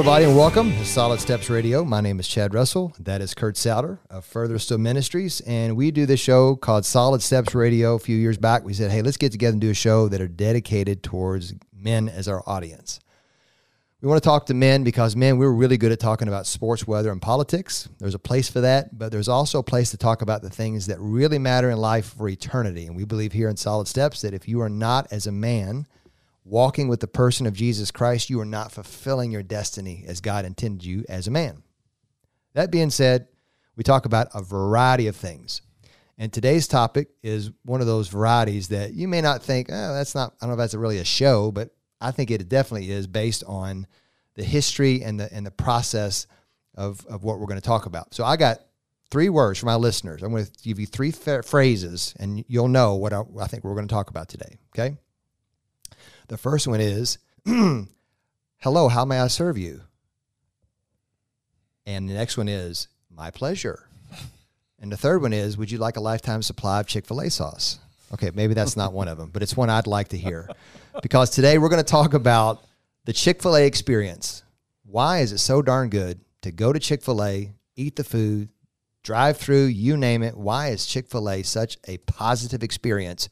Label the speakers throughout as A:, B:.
A: Everybody, and welcome to Solid Steps Radio. My name is Chad Russell. That is Kurt Souter of Further Still Ministries, and we do this show called Solid Steps Radio. A few years back, we said, "Hey, let's get together and do a show that are dedicated towards men as our audience." We want to talk to men because men, we're really good at talking about sports, weather, and politics. There's a place for that, but there's also a place to talk about the things that really matter in life for eternity. And we believe here in Solid Steps that if you are not as a man walking with the person of Jesus Christ, you are not fulfilling your destiny as God intended you as a man. That being said, we talk about a variety of things. And today's topic is one of those varieties that you may not think, oh, that's not, I don't know if that's really a show, but I think it definitely is based on the history and the, and the process of, of what we're going to talk about. So I got three words for my listeners. I'm going to give you three phrases and you'll know what I, I think we're going to talk about today. Okay. The first one is, Hello, how may I serve you? And the next one is, My pleasure. And the third one is, Would you like a lifetime supply of Chick fil A sauce? Okay, maybe that's not one of them, but it's one I'd like to hear. Because today we're going to talk about the Chick fil A experience. Why is it so darn good to go to Chick fil A, eat the food, drive through, you name it? Why is Chick fil A such a positive experience?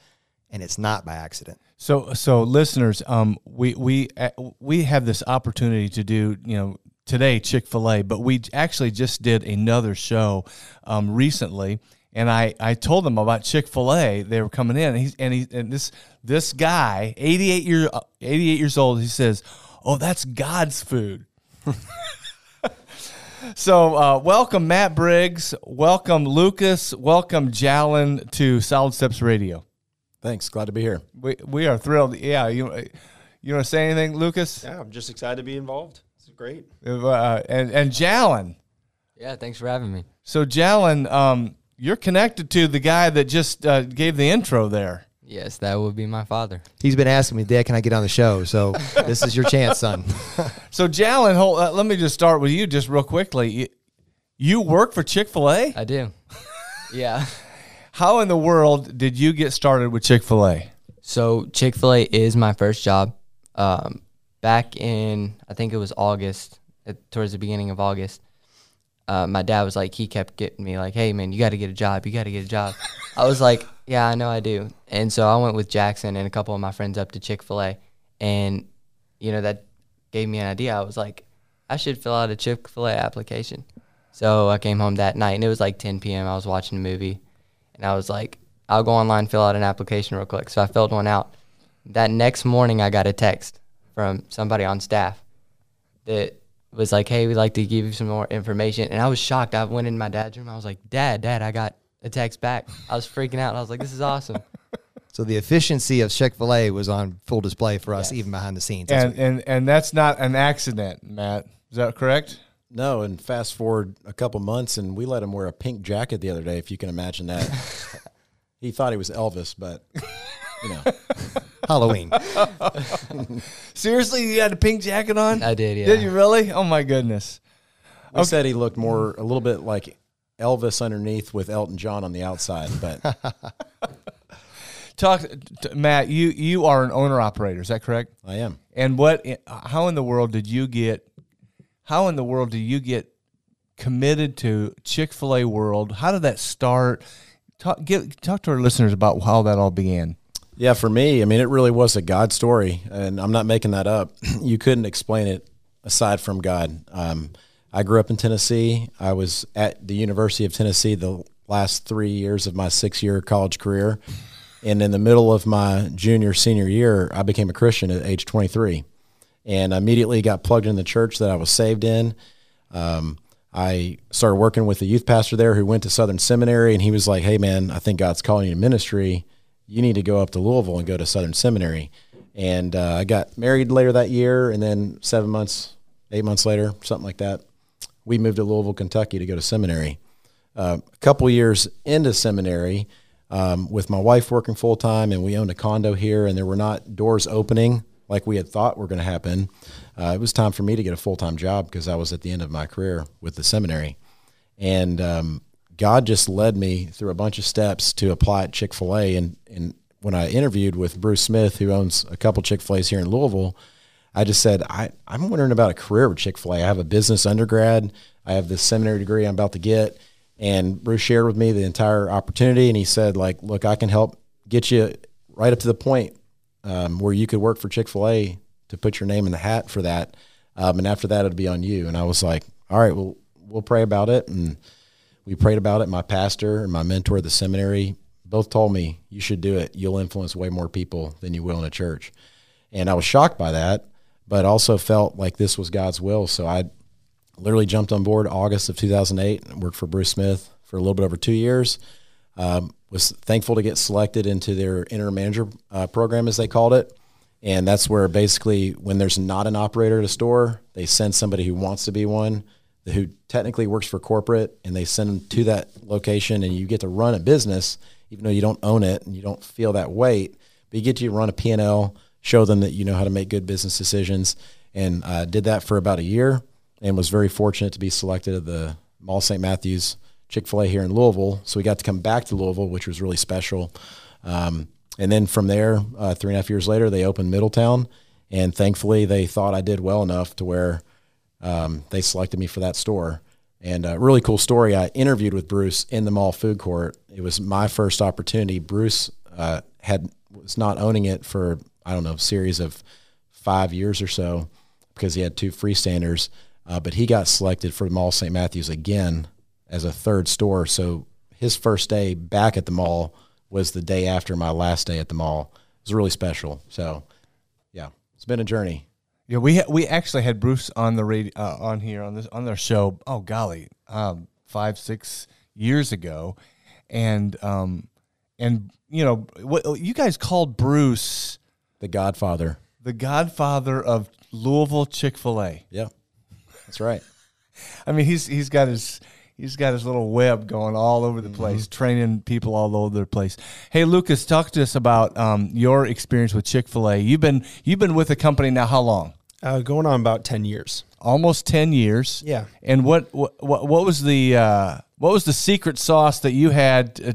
A: And it's not by accident.
B: So, so listeners, um, we we uh, we have this opportunity to do, you know, today Chick Fil A, but we actually just did another show um, recently, and I, I told them about Chick Fil A. They were coming in, and he's and he and this this guy, eighty eight year eighty eight years old, he says, "Oh, that's God's food." so, uh, welcome Matt Briggs, welcome Lucas, welcome Jalen to Solid Steps Radio.
C: Thanks. Glad to be here.
B: We we are thrilled. Yeah, you you want to say anything, Lucas?
D: Yeah, I'm just excited to be involved. It's great.
B: Uh, and and Jalen.
E: Yeah, thanks for having me.
B: So Jalen, um, you're connected to the guy that just uh, gave the intro there.
E: Yes, that would be my father.
A: He's been asking me, Dad, can I get on the show? So this is your chance, son.
B: so Jalen, hold, uh, let me just start with you, just real quickly. You, you work for Chick Fil A?
E: I do. yeah.
B: How in the world did you get started with Chick Fil A?
E: So Chick Fil A is my first job. Um, back in I think it was August, at, towards the beginning of August. Uh, my dad was like, he kept getting me like, "Hey man, you got to get a job. You got to get a job." I was like, "Yeah, I know I do." And so I went with Jackson and a couple of my friends up to Chick Fil A, and you know that gave me an idea. I was like, I should fill out a Chick Fil A application. So I came home that night, and it was like 10 p.m. I was watching a movie, and I was like, I'll go online, fill out an application real quick. So I filled one out. That next morning, I got a text from somebody on staff that was like, "Hey, we'd like to give you some more information." And I was shocked. I went in my dad's room. I was like, "Dad, Dad, I got a text back." I was freaking out. I was like, "This is awesome."
A: So the efficiency of Chick Fil A was on full display for us, yes. even behind the scenes.
B: That's and and and that's not an accident, Matt. Is that correct?
C: No, and fast forward a couple months, and we let him wear a pink jacket the other day. If you can imagine that, he thought he was Elvis, but you know,
A: Halloween.
B: Seriously, you had a pink jacket on?
E: I did. Yeah.
B: Did you really? Oh my goodness.
C: I okay. said he looked more a little bit like Elvis underneath with Elton John on the outside, but.
B: Talk, Matt. You you are an owner operator. Is that correct?
C: I am.
B: And what? How in the world did you get how in the world do you get committed to Chick Fil A World? How did that start? Talk, get, talk to our listeners about how that all began.
C: Yeah, for me, I mean, it really was a God story, and I'm not making that up. you couldn't explain it aside from God. Um, I grew up in Tennessee. I was at the University of Tennessee the last three years of my six year college career. And in the middle of my junior, senior year, I became a Christian at age 23 and I immediately got plugged in the church that I was saved in. Um, I started working with a youth pastor there who went to Southern Seminary, and he was like, "Hey, man, I think God's calling you to ministry. You need to go up to Louisville and go to Southern Seminary." And uh, I got married later that year, and then seven months, eight months later, something like that, we moved to Louisville, Kentucky, to go to seminary. Uh, a couple years into seminary, um, with my wife working full time, and we owned a condo here, and there were not doors opening like we had thought were going to happen, uh, it was time for me to get a full time job because I was at the end of my career with the seminary. And um, God just led me through a bunch of steps to apply at Chick fil A. And, and when I interviewed with Bruce Smith, who owns a couple Chick fil A's here in Louisville, I just said, I, I'm wondering about a career with Chick fil A. I have a business undergrad, I have this seminary degree I'm about to get. And Bruce shared with me the entire opportunity. And he said, like, look, I can help get you right up to the point um, where you could work for Chick fil A to put your name in the hat for that. Um, and after that, it'd be on you. And I was like, all right, well, we'll pray about it. And we prayed about it. My pastor and my mentor at the seminary both told me, you should do it. You'll influence way more people than you will in a church. And I was shocked by that, but also felt like this was God's will. So I literally jumped on board August of 2008 and worked for Bruce Smith for a little bit over two years. Um, was thankful to get selected into their interim manager uh, program, as they called it. And that's where basically, when there's not an operator at a store, they send somebody who wants to be one, who technically works for corporate, and they send them to that location, and you get to run a business, even though you don't own it and you don't feel that weight. But you get to run a P&L, show them that you know how to make good business decisions, and uh, did that for about a year, and was very fortunate to be selected at the Mall St. Matthews Chick Fil A here in Louisville. So we got to come back to Louisville, which was really special. Um, and then from there, uh, three and a half years later, they opened Middletown, and thankfully they thought I did well enough to where um, they selected me for that store. And a really cool story. I interviewed with Bruce in the mall food court. It was my first opportunity. Bruce uh, had was not owning it for I don't know series of five years or so because he had two freestanders. Uh, but he got selected for the Mall St. Matthews again as a third store. So his first day back at the mall was the day after my last day at the mall. It was really special. So, yeah, it's been a journey.
B: Yeah, we ha- we actually had Bruce on the radio uh, on here on this on their show. Oh golly, um, five six years ago, and um, and you know what you guys called Bruce
C: The Godfather.
B: the Godfather of Louisville Chick Fil A.
C: Yeah, that's right.
B: I mean, he's he's got his he's got his little web going all over the place, training people all over the place. Hey, Lucas, talk to us about um, your experience with Chick Fil A. You've been you've been with the company now how long?
D: Uh, going on about 10 years.
B: Almost ten years.
D: Yeah.
B: And what what what was the uh, what was the secret sauce that you had to,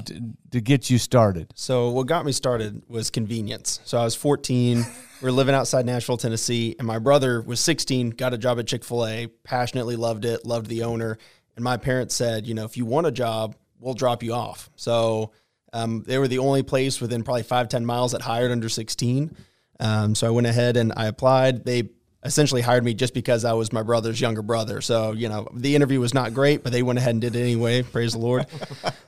B: to, get you started?
D: So what got me started was convenience. So I was 14. we are living outside Nashville, Tennessee, and my brother was 16, got a job at Chick-fil-A, passionately loved it, loved the owner. And my parents said, you know, if you want a job, we'll drop you off. So um, they were the only place within probably five, 10 miles that hired under 16. Um, so I went ahead and I applied. They essentially hired me just because I was my brother's younger brother. So, you know, the interview was not great, but they went ahead and did it anyway. Praise the Lord.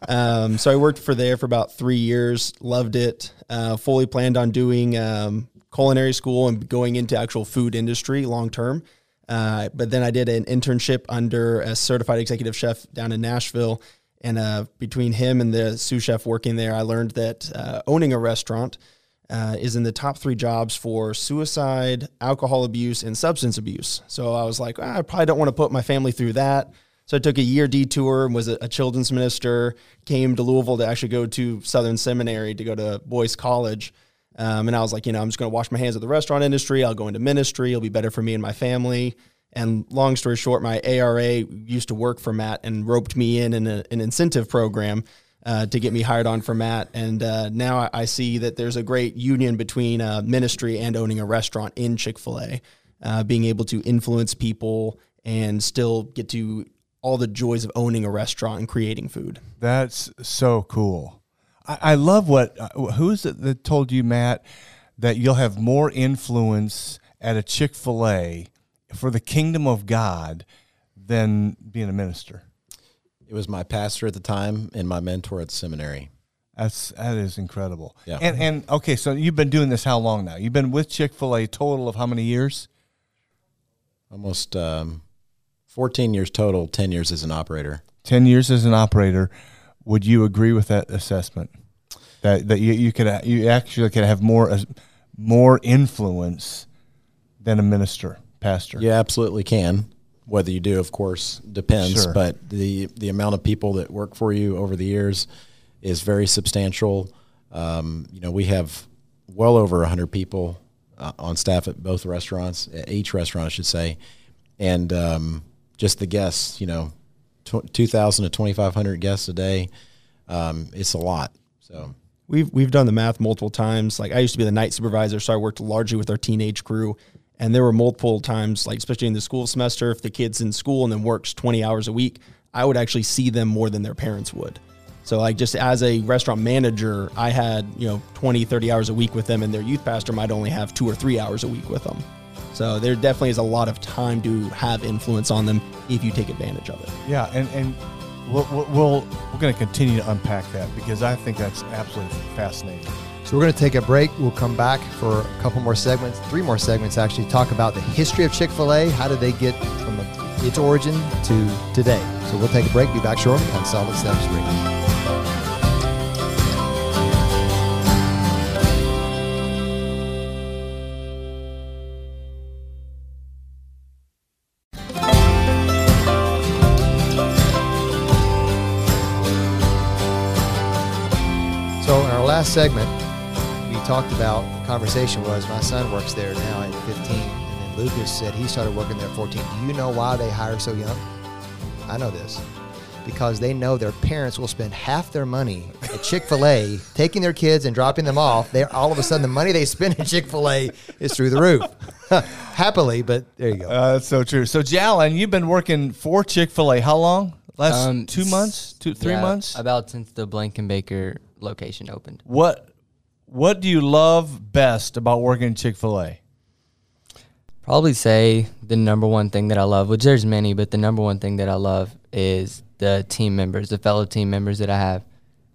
D: Um, so I worked for there for about three years, loved it, uh, fully planned on doing um, culinary school and going into actual food industry long term. Uh, but then I did an internship under a certified executive chef down in Nashville. And uh, between him and the sous chef working there, I learned that uh, owning a restaurant uh, is in the top three jobs for suicide, alcohol abuse, and substance abuse. So I was like, "Ah, I probably don't want to put my family through that. So I took a year detour, was a, a children's minister, came to Louisville to actually go to Southern Seminary to go to Boyce College. Um, and I was like, you know, I'm just going to wash my hands of the restaurant industry. I'll go into ministry. It'll be better for me and my family. And long story short, my ARA used to work for Matt and roped me in in a, an incentive program uh, to get me hired on for Matt. And uh, now I, see that there's a great union between uh, ministry and owning a restaurant in Chick fil A, uh, being able to influence people and still get to all the joys of owning a restaurant and creating food.
B: That's so cool. I, I love what uh, who is it that told you, Matt, that you'll have more influence at a Chick Fil A for the kingdom of God than being a minister.
C: It was my pastor at the time and my mentor at the seminary.
B: That's that is incredible.
C: Yeah.
B: And and okay, so you've been doing this how long now? You've been with Chick Fil A total of how many years?
C: Almost um, 14 years total, 10 years as an operator.
B: Ten years as an operator. Would you agree with that assessment? That that you, you could you actually could have more uh, more influence than a minister, pastor.
C: You absolutely can. Whether you do, of course, depends.
B: Sure.
C: But the the amount of people that work for you over the years is very substantial. Um, you know, we have well over hundred people uh, on staff at both restaurants, at each restaurant, I should say, and um, just the guests. You know, tw- two thousand to twenty five hundred guests a day. Um, it's a lot. So
D: We've we've done the math multiple times. Like I used to be the night supervisor, so I worked largely with our teenage crew. And there were multiple times, like especially in the school semester, if the kid's in school and then works 20 hours a week, I would actually see them more than their parents would. So like just as a restaurant manager, I had, you know, 20, 30 hours a week with them and their youth pastor might only have 2 or 3 hours a week with them. So there definitely is a lot of time to have influence on them if you take advantage of it.
B: Yeah, and and we'll, we'll, we'll we're going to continue to unpack that because I think that's absolutely fascinating.
A: So we're going to take a break. We'll come back for a couple more segments, three more segments actually, talk about the history of Chick fil A. How did they get from its origin to today? So we'll take a break, be back shortly on Solid Steps Radio. Last segment, we talked about the conversation was my son works there now at 15, and then Lucas said he started working there at 14. Do you know why they hire so young? I know this because they know their parents will spend half their money at Chick Fil A taking their kids and dropping them off. They all of a sudden the money they spend at Chick Fil A is through the roof. Happily, but there you go.
B: Uh, that's so true. So, Jalen, you've been working for Chick Fil A how long? Last
E: Um,
B: two months, two three
E: Yeah,
B: months.
E: About since the Blankenbaker location opened.
B: What What do you love best about working at Chick Fil A?
E: Probably say the number one thing that I love, which there's many, but the number one thing that I love is the team members, the fellow team members that I have.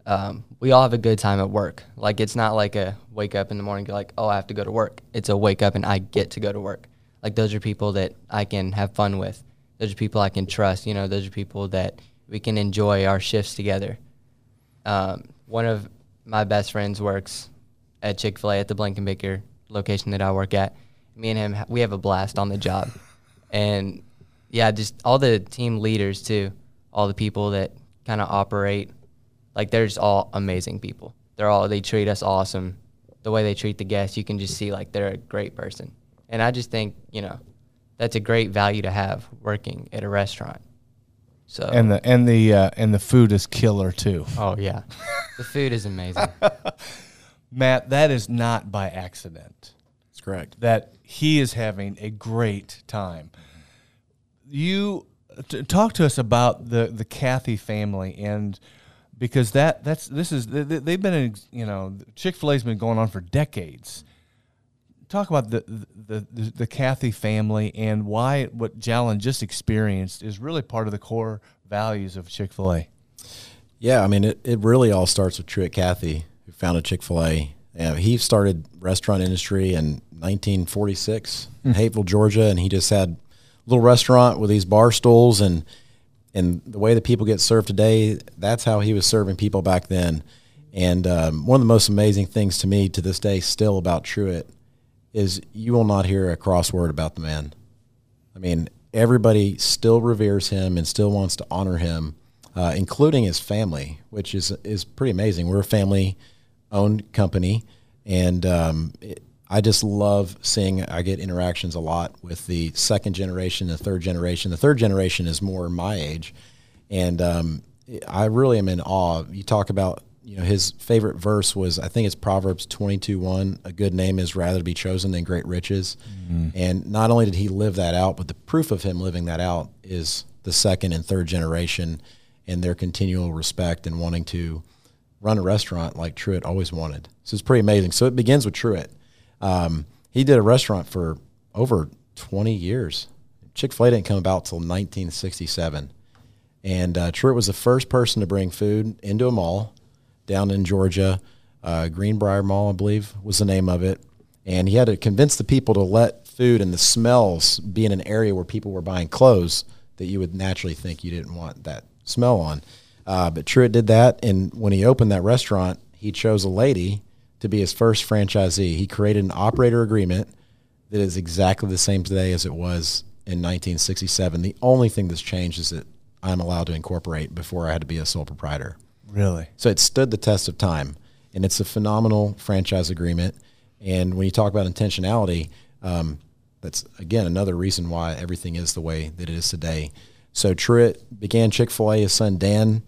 E: Um, we all have a good time at work. Like it's not like a wake up in the morning, like, oh, I have to go to work. It's a wake up and I get to go to work. Like those are people that I can have fun with. Those are people I can trust. You know, those are people that we can enjoy our shifts together. Um, one of my best friends works at Chick Fil A at the Blankenbaker location that I work at. Me and him, we have a blast on the job, and yeah, just all the team leaders too, all the people that kind of operate, like they're just all amazing people. They're all they treat us awesome. The way they treat the guests, you can just see like they're a great person, and I just think you know that's a great value to have working at a restaurant. So
B: And the and the uh, and the food is killer too.
E: oh yeah, the food is amazing.
B: Matt, that is not by accident.
C: That's correct.
B: That he is having a great time. You t- talk to us about the the Cathy family and because that that's this is they- they- they've been in, you know Chick Fil A's been going on for decades. Talk about the the, the the Cathy family and why what Jalen just experienced is really part of the core values of Chick Fil A.
C: Yeah, I mean, it, it really all starts with Truett Cathy, who founded Chick fil A. Uh, he started restaurant industry in 1946 in Hapeville, Georgia, and he just had a little restaurant with these bar stools and and the way that people get served today, that's how he was serving people back then. And um, one of the most amazing things to me to this day still about Truett is you will not hear a cross word about the man. I mean, everybody still reveres him and still wants to honor him, uh, including his family, which is is pretty amazing. We're a family owned company, and um, it, I just love seeing. I get interactions a lot with the second generation, the third generation. The third generation is more my age, and um, I really am in awe. You talk about. You know, his favorite verse was, I think it's Proverbs 22 1. A good name is rather to be chosen than great riches. And not only did he live that out, but the proof of him living that out is the second and third generation and their continual respect and wanting to run a restaurant like Truett always wanted. So it's pretty amazing. So it begins with Truett. Um, he did a restaurant for over 20 years. Chick fil A didn't come about till 1967. And uh, Truett was the first person to bring food into a mall down in Georgia. Uh, Greenbrier Mall, I believe, was the name of it. And he had to convince the people to let food and the smells be in an area where people were buying clothes that you would naturally think you didn't want that smell on. Uh, but Truett did that. And when he opened that restaurant, he chose a lady to be his first franchisee. He created an operator agreement that is exactly the same today as it was in 1967. The only thing that's changed is that I'm allowed to incorporate before I had to be a sole proprietor.
B: Really?
C: So it stood the test of time, and it's a phenomenal franchise agreement. And when you talk about intentionality, um, that's again another reason why everything is the way that it is today. So Truett began Chick Fil A. His son Dan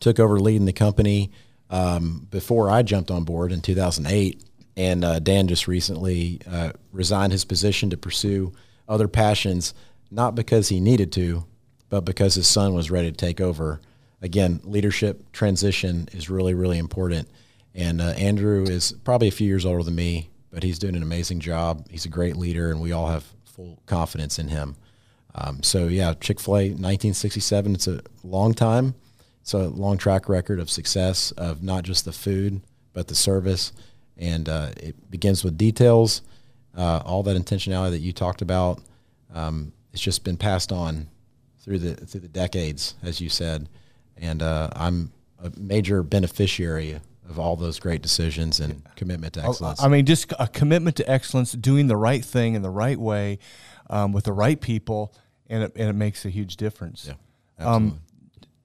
C: took over leading the company um, before I jumped on board in 2008, And uh, Dan just recently uh, resigned his position to pursue other passions, not because he needed to, but because his son was ready to take over. Again, leadership transition is really, really important. And uh, Andrew is probably a few years older than me, but he's doing an amazing job. He's a great leader, and we all have full confidence in him. Um, so, yeah, Chick fil A, 1967, it's a long time. It's a long track record of success of not just the food, but the service. And uh, it begins with details, uh, all that intentionality that you talked about. Um, it's just been passed on through the through the decades, as you said, and uh, I'm a major beneficiary of all those great decisions and commitment to excellence.
B: I mean, just a commitment to excellence, doing the right thing in the right way, um, with the right people, and it, and it makes a huge difference.
C: Yeah,
B: um,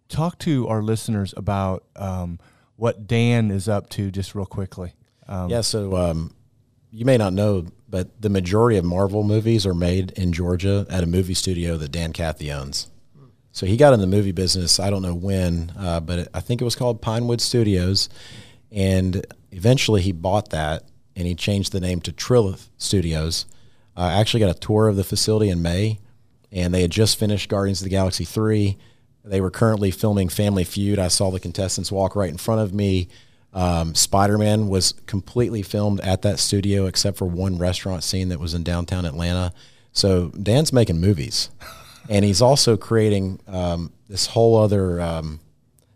B: talk to our listeners about um, what Dan is up to, just real quickly. Um,
C: yeah, so um, you may not know, but the majority of Marvel movies are made in Georgia at a movie studio that Dan Cathy owns. So he got in the movie business. I don't know when, uh, but it, I think it was called Pinewood Studios, and eventually he bought that and he changed the name to Trilith Studios. I actually got a tour of the facility in May, and they had just finished Guardians of the Galaxy three. They were currently filming Family Feud. I saw the contestants walk right in front of me. Um, Spider Man was completely filmed at that studio, except for one restaurant scene that was in downtown Atlanta. So Dan's making movies and he's also creating um, this whole other um,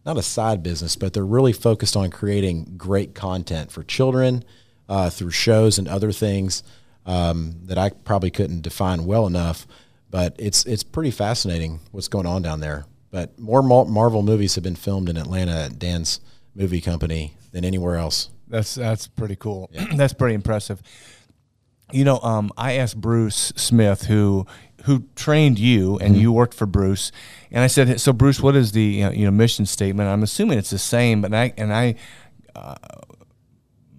C: not a side business but they're really focused on creating great content for children uh, through shows and other things um, that i probably couldn't define well enough. But it's it's pretty fascinating what's going on down there. But more marvel movies have been filmed in atlanta at dan's movie company than anywhere else.
B: That's that's pretty cool. Yeah. that's pretty impressive. You know, um, I asked Bruce Smith, who who trained you, and mm-hmm. you worked for Bruce, and I said, "So, Bruce, what is the you know mission statement?" I'm assuming it's the same, but I and I uh,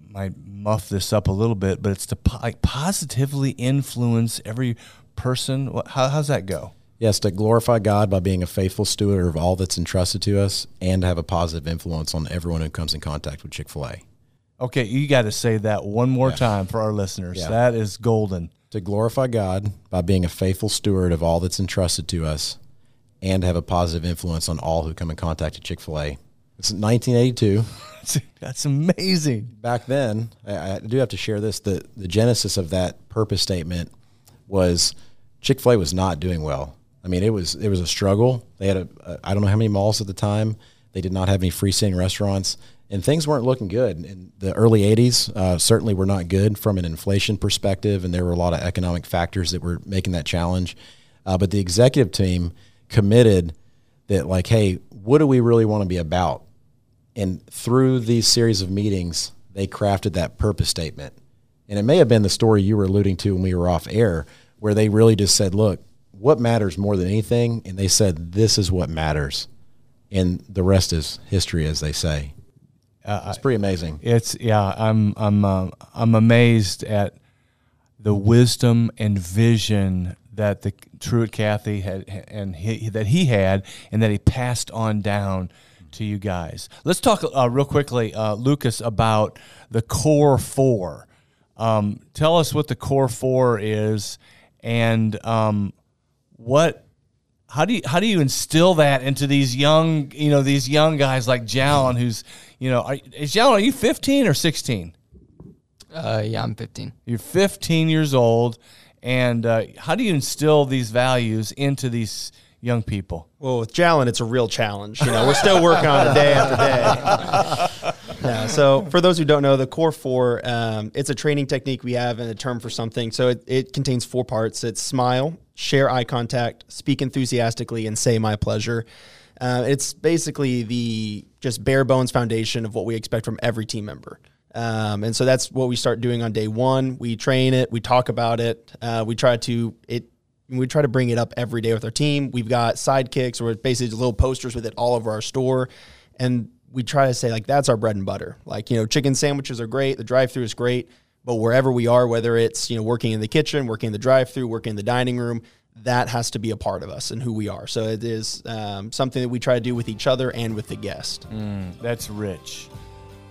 B: might muff this up a little bit, but it's to po- like positively influence every person. How, how's that go?
C: Yes, to glorify God by being a faithful steward of all that's entrusted to us, and to have a positive influence on everyone who comes in contact with Chick Fil A.
B: Okay, you got to say that one more yeah. time for our listeners. Yeah. That is golden.
C: To glorify God by being a faithful steward of all that's entrusted to us and to have a positive influence on all who come in contact with Chick fil A. It's 1982.
B: That's amazing.
C: Back then, I, I do have to share this. The, the genesis of that purpose statement was Chick fil A was not doing well. I mean, it was, it was a struggle. They had a a I don't know how many malls at the time. They did not have any freestanding restaurants and things weren't looking good. In the early 80s, uh, certainly were not good from an inflation perspective, and there were a lot of economic factors that were making that challenge. Uh, but the executive team committed that, like, hey, what do we really want to be about? And through these series of meetings, they crafted that purpose statement. And it may have been the story you were alluding to when we were off air, where they really just said, look, what matters more than anything? And they said, this is what matters. And the rest is history, as they say. Uh, it's pretty amazing.
B: It's yeah. I'm I'm uh, I'm amazed at the wisdom and vision that the Truett Cathy had and he, that he had and that he passed on down to you guys. Let's talk uh, real quickly, uh, Lucas, about the core four. Um, tell us what the core four is and um, what how do you how do you instill that into these young you know these young guys like Jalen who's you know are, is Jalen are you 15 or 16
E: uh, yeah I'm 15
B: you're 15 years old and uh, how do you instill these values into these young people
D: well with Jalen it's a real challenge you know we're still working on it day after day yeah. So for those who don't know, the core four, um, it's a training technique we have and a term for something. So it, it contains four parts. It's smile, share eye contact, speak enthusiastically, and say my pleasure. Uh, it's basically the just bare bones foundation of what we expect from every team member. Um, and so that's what we start doing on day one. We train it, we talk about it, uh, we try to it. We try to bring it up every day with our team. We've got sidekicks or basically little posters with it all over our store, and we try to say like that's our bread and butter. Like you know, chicken sandwiches are great, the drive-through is great, but wherever we are, whether it's you know working in the kitchen, working in the drive-through, working in the dining room, that has to be a part of us and who we are. So it is um, something that we try to do with each other and with the guest.
B: Mm, that's rich.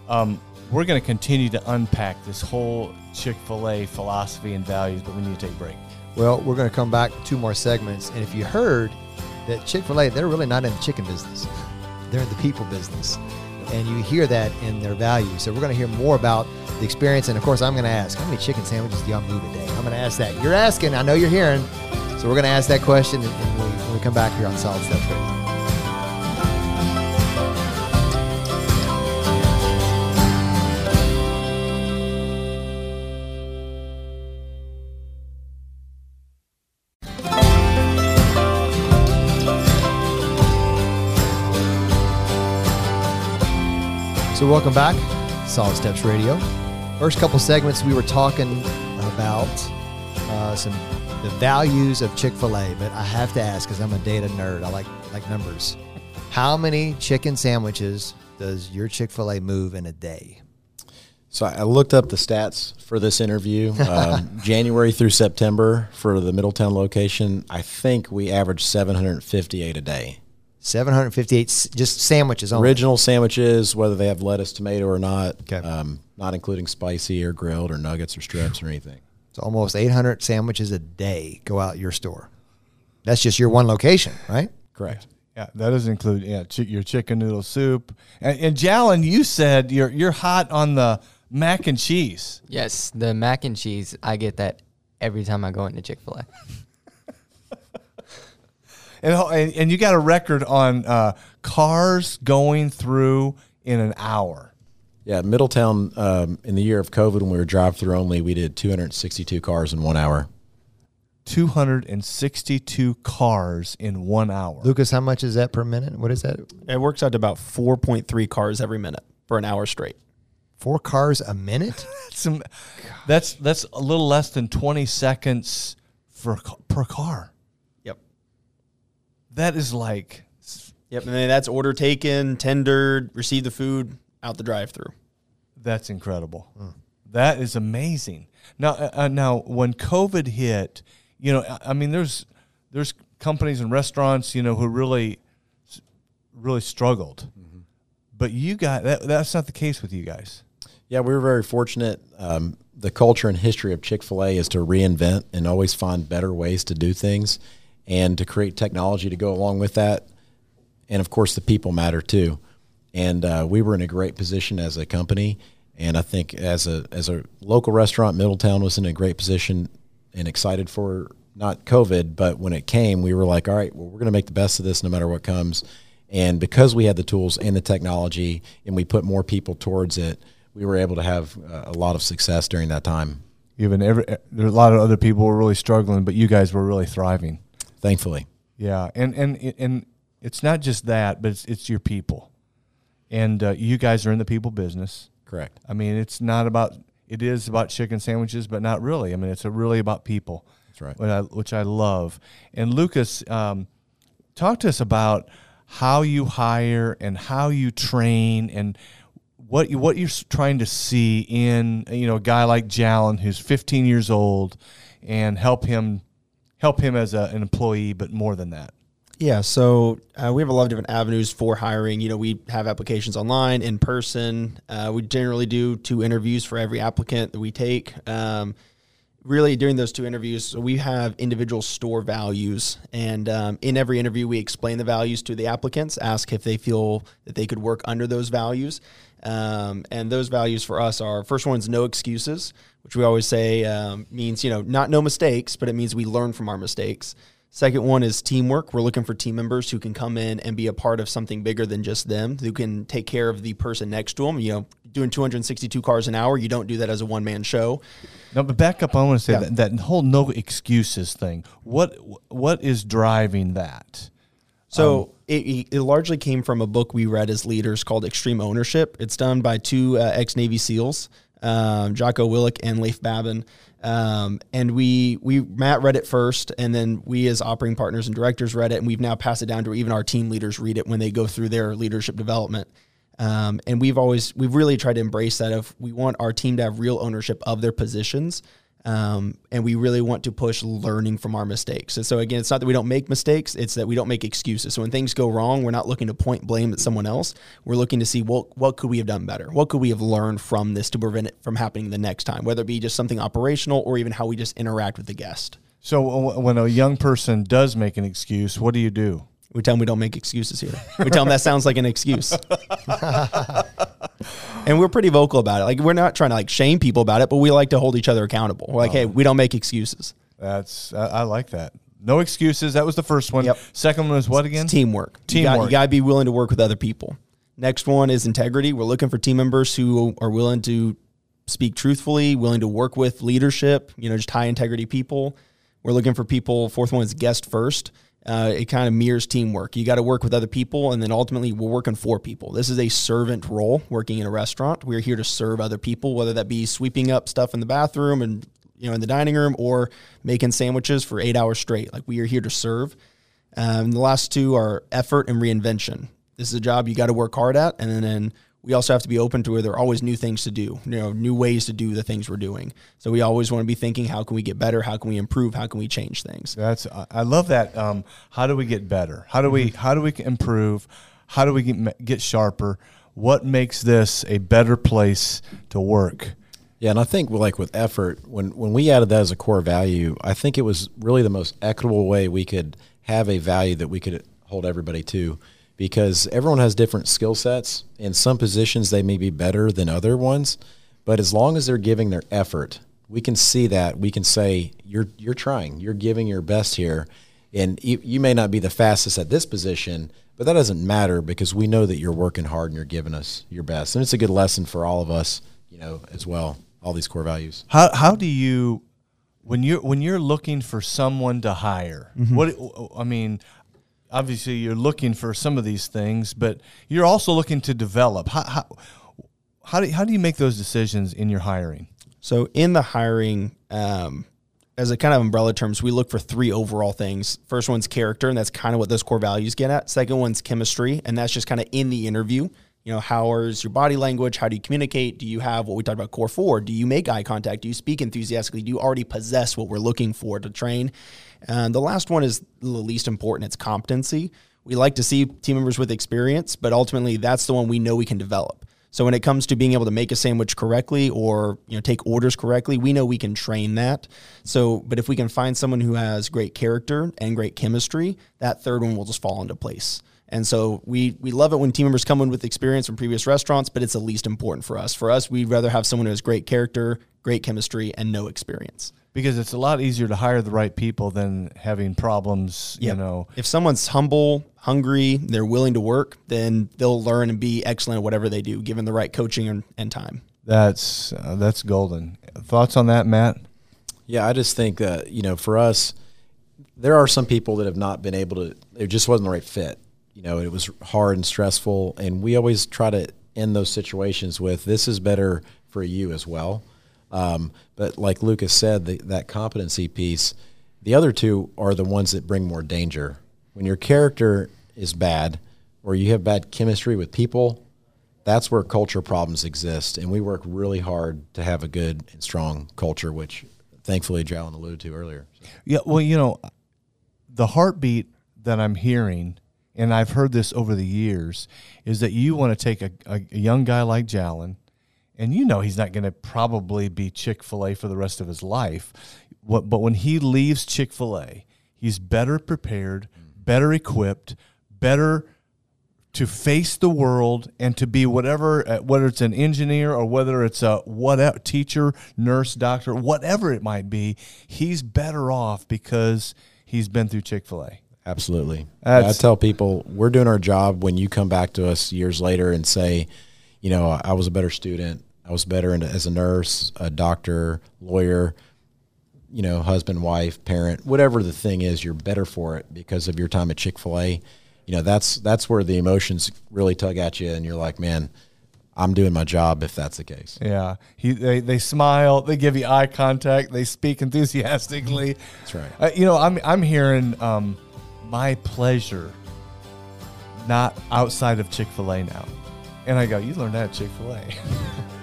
B: Um, we're going to continue to unpack this whole Chick fil A philosophy and values, but we need to take a break.
A: Well, we're going to come back two more segments. And if you heard that Chick fil A, they're really not in the chicken business, they're in the people business. And you hear that in their value. So we're going to hear more about the experience. And of course, I'm going to ask, how many chicken sandwiches do y'all move a day? I'm going to ask that. You're asking, I know you're hearing. So we're going to ask that question and, and we, when we come back here on Solid Steps Radio. So, welcome back, Solid Steps Radio. First couple segments, we were talking about uh, some the values of Chick Fil A, but I have to ask because I'm a data nerd. I like like numbers. How many chicken sandwiches does your Chick Fil A move in a day?
C: So I looked up the stats for this interview. Um, January through September for the Middletown location, I think we averaged 758 a day.
A: 758 s- just sandwiches only.
C: Original sandwiches, whether they have lettuce, tomato, or not,
A: Okay.
C: um, not including spicy or grilled or nuggets or strips or anything.
A: So almost 800 sandwiches a day go out your store. That's just your one location, right?
C: Correct.
B: Yeah, that does include yeah chi- your chicken noodle soup. And, and Jalen, you said you're you're hot on the mac and cheese.
E: Yes, the mac and cheese. I get that every time I go into Chick Fil A.
B: And, and and you got a record on uh, cars going through in an hour.
C: Yeah, Middletown um, in the year of COVID, when we were drive through only, we did 262 cars in one hour.
B: 262 cars in one hour.
A: Lucas, how much is that per minute? What is that?
D: It works out to about 4.3 cars every minute for an hour straight.
A: Four cars a minute?
B: Some, that's that's a little less than 20 seconds for per car.
D: Yep.
B: That is like
D: Yep. And then that's order taken, tendered, receive the food, out the drive through.
B: That's incredible. That is amazing. Now, uh, uh, now when COVID hit, you know, I- I mean, there's there's companies and restaurants, you know, who really really struggled, but you got that. That's not the case with you guys.
C: Yeah, we were very fortunate. Um, the culture and history of Chick fil A is to reinvent and always find better ways to do things and to create technology to go along with that. And of course, the people matter too. And uh, we were in a great position as a company. And I think as a, as a local restaurant, Middletown was in a great position and excited for not COVID, but when it came, we were like, all right, well, we're going to make the best of this no matter what comes. And because we had the tools and the technology and we put more people towards it, we were able to have uh, a lot of success during that time,
B: Even every there are a lot of other people were really struggling, but you guys were really thriving.
C: Thankfully.
B: Yeah, and and and it's not just that, but it's it's your people, and uh, you guys are in the people business.
C: Correct.
B: I mean, it's not about it is about chicken sandwiches, but not really. I mean, it's a really about people.
C: That's right.
B: Which I, which I love. And Lucas, um, talk to us about how you hire and how you train and what you, what you're trying to see in you know a guy like Jalen who's 15 years old and help him help him as a, an employee, but more than that.
D: Yeah, so uh, we have a lot of different avenues for hiring. You know, we have applications online, in person. Uh, we generally do two interviews for every applicant that we take. Um, really, during those two interviews, so we have individual store values, and um, in every interview, we explain the values to the applicants, ask if they feel that they could work under those values. Um, and those values for us are first one's no excuses, which we always say um, means you know not no mistakes, but it means we learn from our mistakes. Second one is teamwork. We're looking for team members who can come in and be a part of something bigger than just them, who can take care of the person next to them. You know, doing 262 cars an hour, you don't do that as a one man show.
B: No, but back up. I want to say
D: Yeah.
B: that, that whole no excuses thing. What what is driving that?
D: So it, it largely came from a book we read as leaders called Extreme Ownership. It's done by two uh, ex Navy SEALs, um, Jocko Willink and Leif Babin. Um, and we we Matt read it first, and then we as operating partners and directors read it, and we've now passed it down to even our team leaders read it when they go through their leadership development. Um, and we've always we've really tried to embrace that of we want our team to have real ownership of their positions. Um, and we really want to push learning from our mistakes. And so again, it's not that we don't make mistakes; it's that we don't make excuses. So when things go wrong, we're not looking to point blame at someone else. We're looking to see what what could we have done better? What could we have learned from this to prevent it from happening the next time? Whether it be just something operational or even how we just interact with the guest.
B: So when a young person does make an excuse, what do you do?
D: We tell them we don't make excuses here. We tell them that sounds like an excuse. and we're pretty vocal about it. Like we're not trying to like shame people about it, but we like to hold each other accountable. We're like, hey, uh-huh. we don't make excuses.
B: That's I, I like that. No excuses. That was the first one.
D: Yep.
B: Second one was what again?
D: It's teamwork. You got,
B: Teamwork.
D: you got to be willing to work with other people. Next one is integrity. We're looking for team members who are willing to speak truthfully, willing to work with leadership, you know, just high integrity people. We're looking for people. Fourth one is guest first. Uh, it kind of mirrors teamwork. You got to work with other people, and then ultimately, we're working for people. This is a servant role working in a restaurant. We're here to serve other people, whether that be sweeping up stuff in the bathroom and you know in the dining room, or making sandwiches for eight hours straight. Like we are here to serve. Um, the last two are effort and reinvention. This is a job you got to work hard at, and then, then we also have to be open to where there are always new things to do, you know, new ways to do the things we're doing. So we always want to be thinking, how can we get better? How can we improve? How can we change things?
B: That's I I love that. Um, how do we get better? How do we how do we improve? How do we get get sharper? What makes this a better place to work?
C: Yeah, and I think like with effort, when when we added that as a core value, I think it was really the most equitable way we could have a value that we could hold everybody to, because everyone has different skill sets. In some positions, they may be better than other ones, but as long as they're giving their effort, we can see that. We can say you're you're trying, you're giving your best here, and you, you may not be the fastest at this position, but that doesn't matter because we know that you're working hard and you're giving us your best, and it's a good lesson for all of us, you know, as well. All these core values.
B: How how do you when you're when you're looking for someone to hire? Mm-hmm. What I mean, obviously you're looking for some of these things, but you're also looking to develop. How how how do how do you make those decisions in your hiring?
D: So in the hiring, um, as a kind of umbrella terms, we look for three overall things. First one's character, and that's kind of what those core values get at. Second one's chemistry, and that's just kind of in the interview. You know, how is your body language? How do you communicate? Do you have what we talked about core four? Do you make eye contact? Do you speak enthusiastically? Do you already possess what we're looking for to train? And the last one is the least important. It's competency. We like to see team members with experience, but ultimately that's the one we know we can develop. So when it comes to being able to make a sandwich correctly or you know take orders correctly, we know we can train that. So, but if we can find someone who has great character and great chemistry, that third one will just fall into place. And so we we love it when team members come in with experience from previous restaurants, but it's the least important for us. For us, we'd rather have someone who has great character, great chemistry, and no experience.
B: Because it's a lot easier to hire the right people than having problems, you know.
D: If someone's humble, hungry, they're willing to work, then they'll learn and be excellent at whatever they do, given the right coaching and, and time.
B: That's uh, that's golden. Thoughts on that, Matt?
C: Yeah, I just think that you know, for us, there are some people that have not been able to. It just wasn't the right fit. You know, it was hard and stressful, and we always try to end those situations with, "This is better for you as well." Um, but like Lucas said, the, that competency piece, the other two are the ones that bring more danger. When your character is bad, or you have bad chemistry with people, that's where culture problems exist. And we work really hard to have a good and strong culture, which thankfully Jalen alluded to earlier.
B: Yeah, well, you know, the heartbeat that I'm hearing, and I've heard this over the years, is that you want to take a, a, a young guy like Jalen, and you know he's not going to probably be Chick fil A for the rest of his life. What, but when he leaves Chick fil A, he's better prepared, better equipped, better to face the world and to be whatever, uh, whether it's an engineer or whether it's a whatever teacher, nurse, doctor, whatever it might be, he's better off because he's been through Chick Fil A.
C: Absolutely. I tell people we're doing our job when you come back to us years later and say, you know, I was a better student. I was better in, as a nurse, a doctor, lawyer, you know, husband, wife, parent, whatever the thing is, you're better for it because of your time at Chick fil A. You know, that's that's where the emotions really tug at you and you're like, man, I'm doing my job if that's the case.
B: Yeah, he they, they smile, they give you eye contact, they speak enthusiastically.
C: That's right.
B: Uh, you know, I'm I'm hearing um, my pleasure, not outside of Chick Fil A now, and I go, you learned that at Chick Fil A.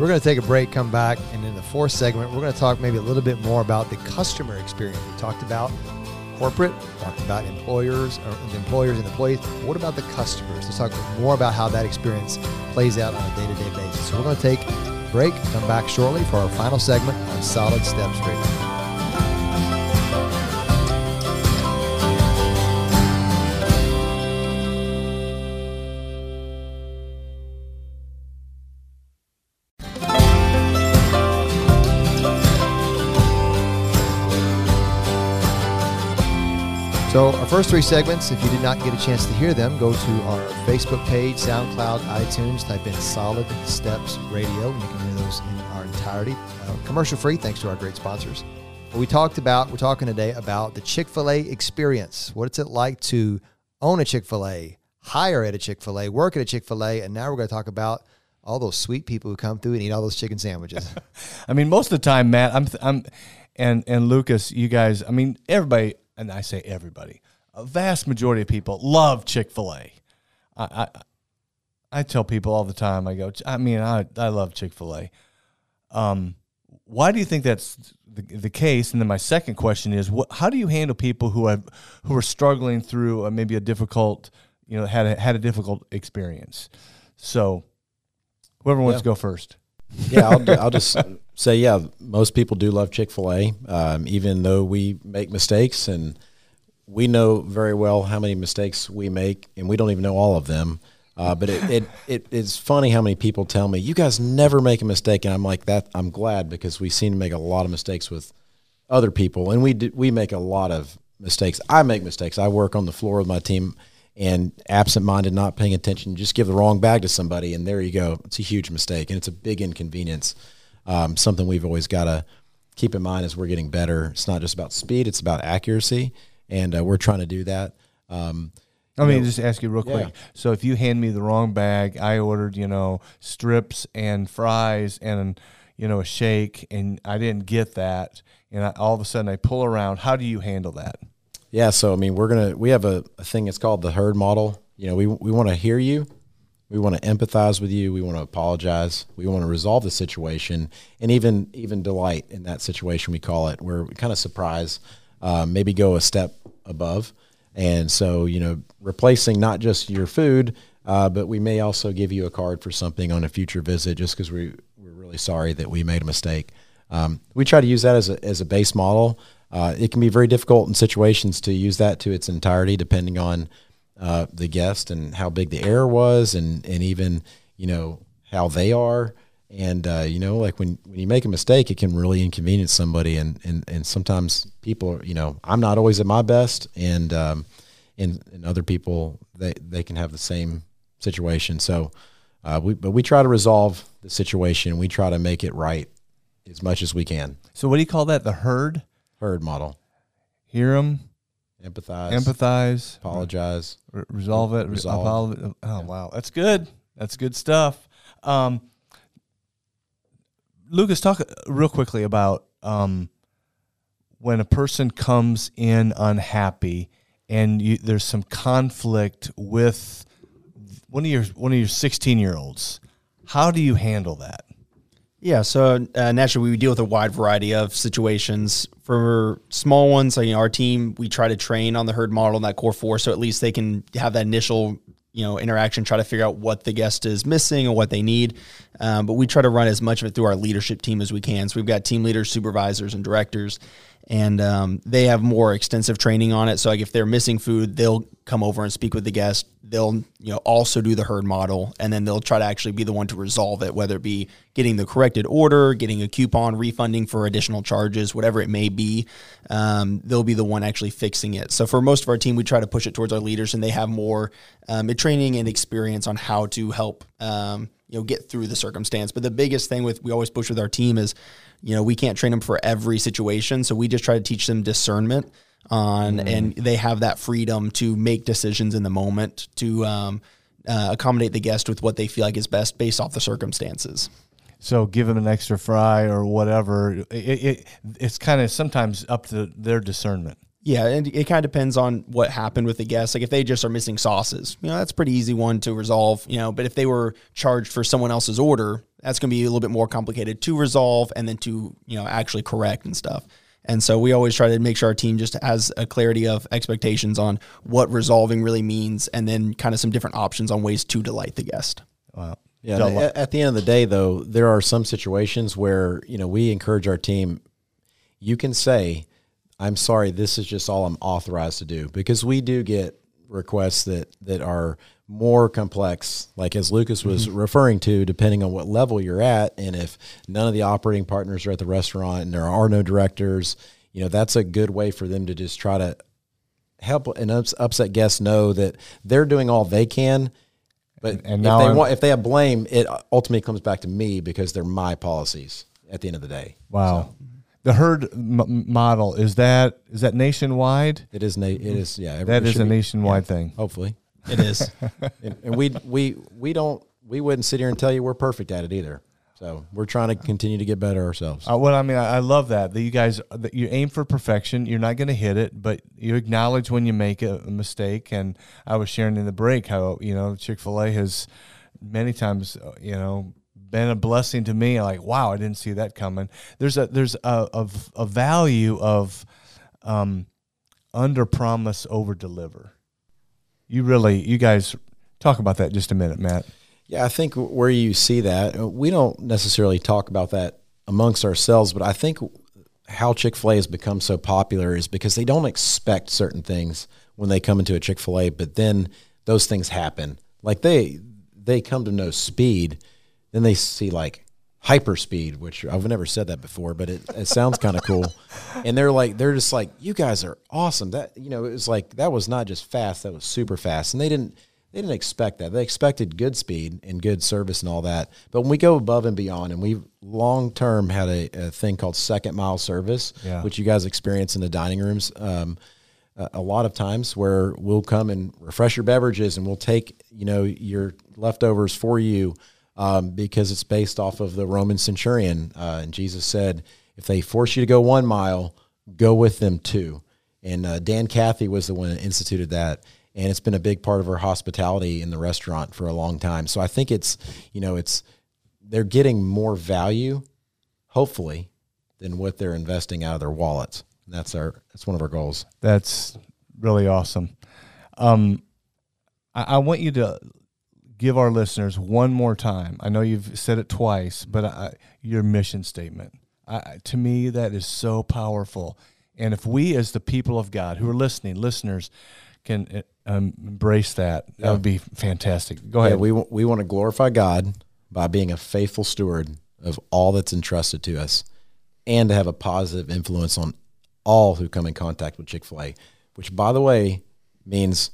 A: We're going to take a break, come back, and in the fourth segment, we're going to talk maybe a little bit more about the customer experience. We talked about corporate, talked about employers, or employers and employees. What about the customers? Let's talk more about how that experience plays out on a day-to-day basis. So we're going to take a break, come back shortly for our final segment on Solid Steps Radio. So, our first three segments, if you did not get a chance to hear them, go to our Facebook page, SoundCloud, iTunes, type in Solid Steps Radio, and you can hear those in our entirety. Uh, commercial free, thanks to our great sponsors. we talked about, we're talking today about the Chick fil A experience. What's it like to own a Chick fil A, hire at a Chick fil A, work at a Chick fil A, and now we're going to talk about all those sweet people who come through and eat all those chicken sandwiches.
B: I mean, most of the time, Matt, I'm, I'm, and and Lucas, you guys, I mean, everybody and I say everybody, a vast majority of people love Chick Fil A. I, I I tell people all the time. I go, I mean, I I love Chick Fil A. Um, why do you think that's the, the case? And then my second question is, what, how do you handle people who have who are struggling through a, maybe a difficult, you know, had a, had a difficult experience? So, whoever wants yeah. to go first.
C: yeah, I'll, I'll just say, yeah, most people do love Chick fil A, um, even though we make mistakes and we know very well how many mistakes we make, and we don't even know all of them. Uh, but it, it, it it's funny how many people tell me you guys never make a mistake, and I'm like that. I'm glad because we seem to make a lot of mistakes with other people, and we do, we make a lot of mistakes. I make mistakes. I work on the floor with my team and absent-minded, not paying attention, just give the wrong bag to somebody, and there you go. It's a huge mistake, and it's a big inconvenience. Um, something we've always got to keep in mind as we're getting better. It's not just about speed; it's about accuracy, and uh, we're trying to do that. Um,
B: Let me know, just ask you real quick. Yeah. So, if you hand me the wrong bag, I ordered, you know, strips and fries and you know a shake, and I didn't get that, and I, all of a sudden I pull around. How do you handle that?
C: Yeah, so I mean, we're gonna we have a, a thing. It's called the HEARD model. You know, we we want to hear you, we want to empathize with you, we want to apologize, we want to resolve the situation, and even even delight in that situation. We call it where we kind of surprise, um, maybe go a step above, and so you know, replacing not just your food, uh, but we may also give you a card for something on a future visit, just because we we're really sorry that we made a mistake. Um, we try to use that as a as a base model. Uh, it can be very difficult in situations to use that to its entirety, depending on uh, the guest and how big the error was, and and even you know how they are. And uh, you know, like when, when you make a mistake, it can really inconvenience somebody, and, and, and sometimes people, you know, I'm not always at my best, and um, and, and other people they they can have the same situation. So, uh, we but we try to resolve the situation. We try to make it right as much as we can.
B: So, what do you call that? The HEARD
C: HEARD model.
B: Hear them,
C: empathize,
B: empathize,
C: apologize,
B: re- resolve it, resolve. Re- oh wow, that's good. That's good stuff. Um, Lucas, talk real quickly about um, when a person comes in unhappy and you, there's some conflict with one of your one of your 16 year olds. How do you handle that?
D: Yeah, so uh, naturally we deal with a wide variety of situations. For small ones, like you know, our team, we try to train on the HEARD model and that core four, so at least they can have that initial you know interaction, try to figure out what the guest is missing and what they need. Um, but we try to run as much of it through our leadership team as we can. So we've got team leaders, supervisors, and directors, and um, they have more extensive training on it. So like if they're missing food, they'll come over and speak with the guest. They'll you know also do the HEARD model, and then they'll try to actually be the one to resolve it, whether it be getting the corrected order, getting a coupon, refunding for additional charges, whatever it may be. Um, they'll be the one actually fixing it. So for most of our team, we try to push it towards our leaders, and they have more um, training and experience on how to help um, you know get through the circumstance. But the biggest thing with we always push with our team is you know we can't train them for every situation, so we just try to teach them discernment on, mm. and they have that freedom to make decisions in the moment to um, uh, accommodate the guest with what they feel like is best based off the circumstances.
B: So give them an extra fry or whatever. It, it it's kind of sometimes up to their discernment.
D: Yeah, and it kind of depends on what happened with the guests. Like if they just are missing sauces, you know, that's a pretty easy one to resolve. You know, but if they were charged for someone else's order, That's going to be a little bit more complicated to resolve and then to you know actually correct and stuff. And so we always try to make sure our team just has a clarity of expectations on what resolving really means, and then kind of some different options on ways to delight the guest.
B: Wow.
C: Yeah.
B: So-
C: At, at the end of the day, though, there are some situations where you know we encourage our team. You can say, "I'm sorry, this is just all I'm authorized to do," because we do get requests that that are more complex. Like as Lucas was mm-hmm. referring to, depending on what level you're at, and if none of the operating partners are at the restaurant and there are no directors, you know that's a good way for them to just try to help an ups, upset guest know that they're doing all they can. But
B: and
C: if
B: now
C: they
B: I'm-
C: want, if they have blame, it ultimately comes back to me because they're my policies at the end of the day.
B: Wow. The HEARD m- model is that is that nationwide?
C: It is, na- it is, yeah. every-
B: That
C: it
B: is a
C: be-
B: nationwide thing.
C: Hopefully,
D: It is.
C: and, and we we we don't we wouldn't sit here and tell you we're perfect at it either. So we're trying to continue to get better ourselves.
B: Uh, well, I mean, I, I love that that you guys that you aim for perfection. You're not going to hit it, but you acknowledge when you make a, a mistake. And I was sharing in the break how you know Chick Fil A has many times uh, you know been a blessing to me. Like, wow, I didn't see that coming. There's a there's a a, a value of um, under promise over deliver. You really, you guys talk about that just a minute, Matt.
C: Yeah, I think where you see that, uh, we don't necessarily talk about that amongst ourselves, but I think how Chick fil A has become so popular is because they don't expect certain things when they come into a Chick fil A, but then those things happen. Like they they come to know speed, then they see like hyper speed, which I've never said that before, but it, it sounds kind of cool. And they're like, they're just like, you guys are awesome. That you know, it was like that was not just fast, that was super fast. And they didn't they didn't expect that. They expected good speed and good service and all that. But when we go above and beyond, and we've long term had a, a thing called second mile service,
B: Yeah.
C: which you guys experience in the dining rooms. Um, a a lot of times where we'll come and refresh your beverages and we'll take you know your leftovers for you um, because it's based off of the Roman centurion. Uh, and Jesus said if they force you to go one mile go with them two. And uh, Dan Cathy was the one that instituted that. And it's been a big part of our hospitality in the restaurant for a long time. So I think it's you know it's they're getting more value hopefully than what they're investing out of their wallets. And that's our that's one of our goals.
B: That's really awesome. Um, I, I want you to give our listeners one more time. I know you've said it twice, but I, your mission statement. I, to me, that is so powerful. And if we, as the people of God who are listening, listeners, can uh, um, embrace that, that would be fantastic. Go
C: Yeah,
B: ahead.
C: we wa- we want to glorify God by being a faithful steward of all that's entrusted to us, and to have a positive influence on all who come in contact with Chick Fil A. Which, by the way, means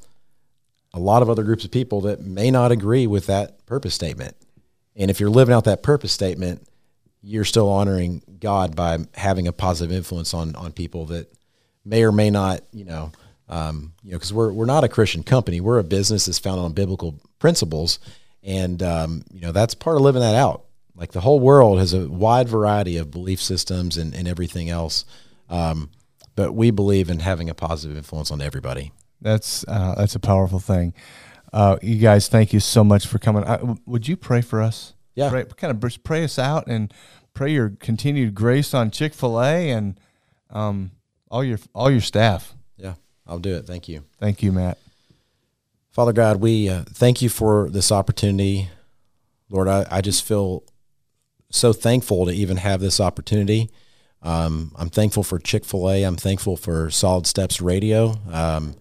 C: a lot of other groups of people that may not agree with that purpose statement. And if you're living out that purpose statement, you're still honoring God by having a positive influence on on people that may or may not, you know, um, you know, because we're we're not a Christian company. We're a business that's founded on biblical principles, and um, you know that's part of living that out. Like the whole world has a wide variety of belief systems and, and everything else, um, but we believe in having a positive influence on everybody.
B: That's uh, that's a powerful thing. Uh, you guys, thank you so much for coming. I, w- would you pray for us?
C: Yeah.
B: pray, kind of pray us out and pray your continued grace on Chick Fil A and um, all your all your staff.
C: Yeah, I'll do it. Thank you.
B: Thank you, Matt.
C: Father God, we uh, thank you for this opportunity. Lord, I, I just feel so thankful to even have this opportunity. Um, I'm thankful for Chick fil A. I'm thankful for Solid Steps Radio. Um,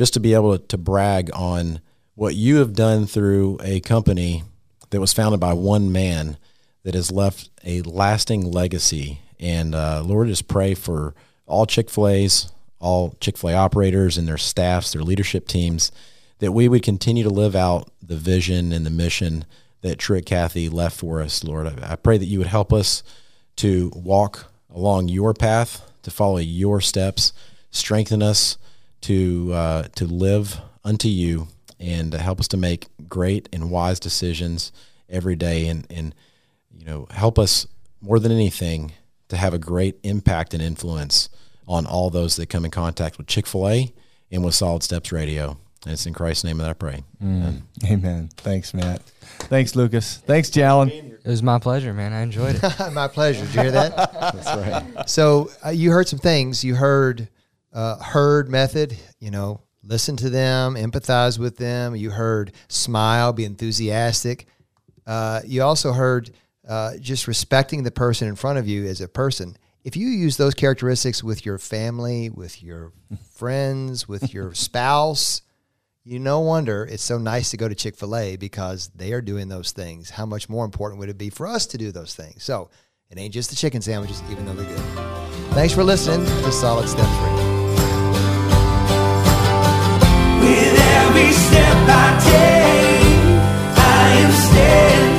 C: just to be able to, to brag on what you have done through a company that was founded by one man that has left a lasting legacy. And uh, Lord, just pray for all Chick fil A's, all Chick fil A operators and their staffs, their leadership teams, that we would continue to live out the vision and the mission that Truett Cathy left for us, Lord. I, I pray that you would help us to walk along your path, to follow your steps, strengthen us to uh, to live unto you, and to help us to make great and wise decisions every day, and and you know help us more than anything to have a great impact and influence on all those that come in contact with Chick Fil A and with Solid Steps Radio. And it's in Christ's name that I pray.
B: Amen. Amen. Thanks, Matt. Thanks, Lucas. Thanks, Jalen.
E: It was my pleasure, man. I enjoyed it.
A: My pleasure. Did you hear that?
C: That's right.
A: so uh, you heard some things. You heard uh, HEARD method. You know, listen to them, empathize with them. You heard smile, be enthusiastic. Uh, you also heard uh, just respecting the person in front of you as a person. If you use those characteristics with your family, with your friends, with your spouse, you no wonder it's so nice to go to Chick fil A because they are doing those things. How much more important would it be for us to do those things? So it ain't just the chicken sandwiches, even though they're good. Thanks for listening to Solid Steps Radio.
F: Every step I take, I am standing.